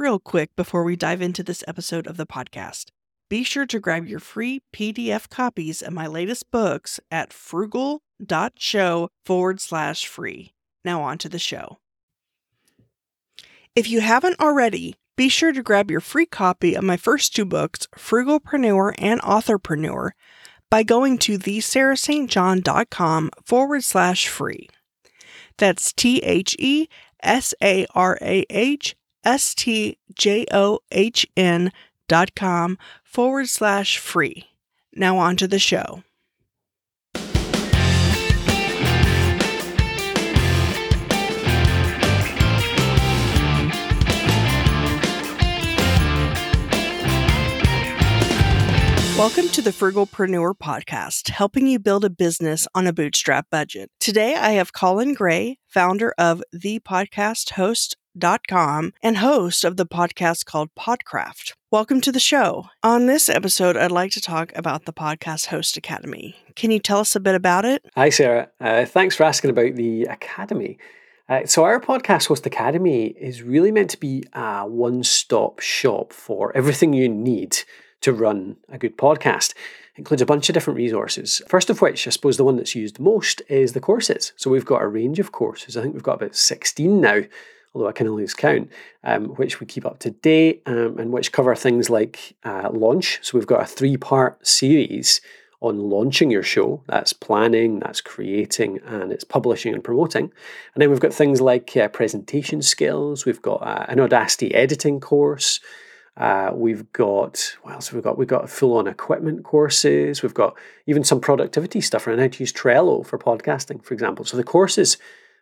real quick before we dive into this episode of the podcast. Be sure to grab your free PDF copies of my latest books at frugal.show forward slash free. Now, on to the show. If you haven't already, be sure to grab your free copy of my first two books, Frugalpreneur and Authorpreneur, by going to thesarahstjohn.com forward slash free. That's T H E S A R A H S T J O H N dot com forward slash free. Now on to the show. Welcome to the Frugalpreneur podcast, helping you build a business on a bootstrap budget. Today I have Colin Gray, founder of thepodcasthost.com and host of the podcast called Podcraft. Welcome to the show. On this episode, I'd like to talk about the Podcast Host Academy. Can you tell us a bit about it? Hi, Sarah. Uh, thanks for asking about the Academy. Uh, so, our Podcast Host Academy is really meant to be a one stop shop for everything you need to run a good podcast. It includes a bunch of different resources. First of which, I suppose the one that's used most is the courses. So we've got a range of courses. I think we've got about 16 now, although I can lose count, um, which we keep up to date um, and which cover things like uh, launch. So we've got a three part series on launching your show. That's planning, that's creating, and it's publishing and promoting. And then we've got things like uh, presentation skills. We've got uh, an Audacity editing course. Uh, we've got what else have we got? We've got full on equipment courses. We've got even some productivity stuff around how to use Trello for podcasting, for example. So the courses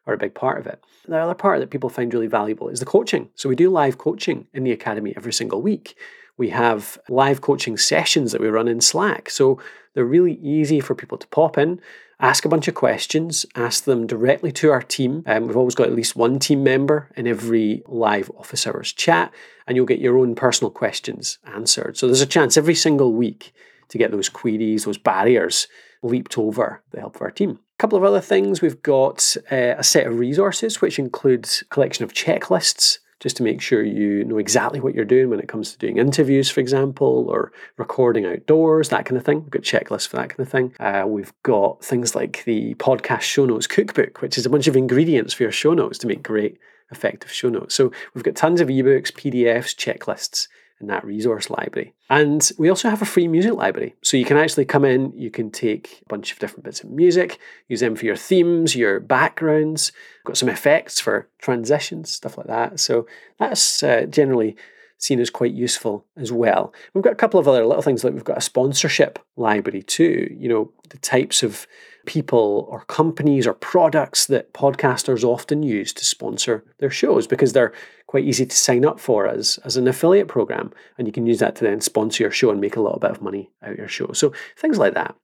are a big part of it. The other part that people find really valuable is the coaching. So we do live coaching in the academy every single week. We have live coaching sessions that we run in Slack. So they're really easy for people to pop in, ask a bunch of questions, ask them directly to our team. Um, we've always got at least one team member in every live office hours chat, and you'll get your own personal questions answered. So there's a chance every single week to get those queries, those barriers leaped over the help of our team. Couple of other things we've got uh, a set of resources which includes a collection of checklists just to make sure you know exactly what you're doing when it comes to doing interviews, for example, or recording outdoors, that kind of thing. We've got checklists for that kind of thing. Uh, we've got things like the podcast show notes cookbook, which is a bunch of ingredients for your show notes to make great, effective show notes. So we've got tons of ebooks, PDFs, checklists in that resource library. And we also have a free music library. So you can actually come in, you can take a bunch of different bits of music, use them for your themes, your backgrounds, got some effects for transitions, stuff like that. So that's uh, generally seen as quite useful as well. We've got a couple of other little things like we've got a sponsorship library too, you know, the types of people or companies or products that podcasters often use to sponsor their shows because they're quite easy to sign up for as, as an affiliate program. And you can use that to then sponsor your show and make a little bit of money out of your show. So things like that.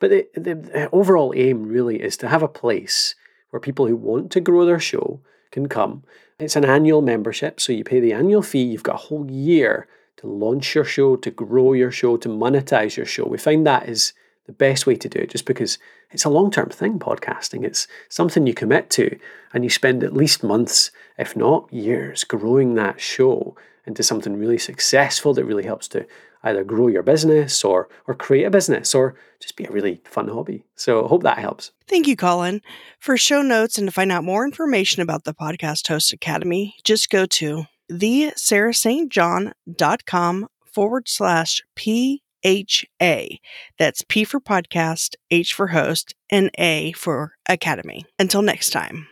But the, the overall aim really is to have a place where people who want to grow their show can come. It's an annual membership, so you pay the annual fee. You've got a whole year to launch your show, to grow your show, to monetize your show. We find that is the best way to do it just because it's a long term thing, podcasting. It's something you commit to and you spend at least months, if not years, growing that show into something really successful that really helps to either grow your business or or create a business or just be a really fun hobby. So hope that helps. Thank you, Colin. For show notes and to find out more information about the Podcast Host Academy, just go to thesarahstjohn.com forward slash P H A. That's P for podcast, H for host, and A for academy. Until next time.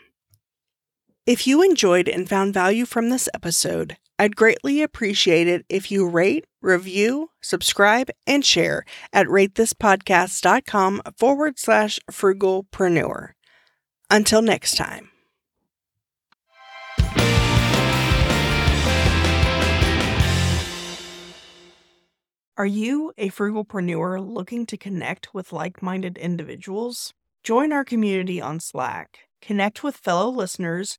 If you enjoyed and found value from this episode, I'd greatly appreciate it if you rate, review, subscribe, and share at ratethispodcast.com forward slash frugalpreneur. Until next time. Are you a frugalpreneur looking to connect with like minded individuals? Join our community on Slack, connect with fellow listeners,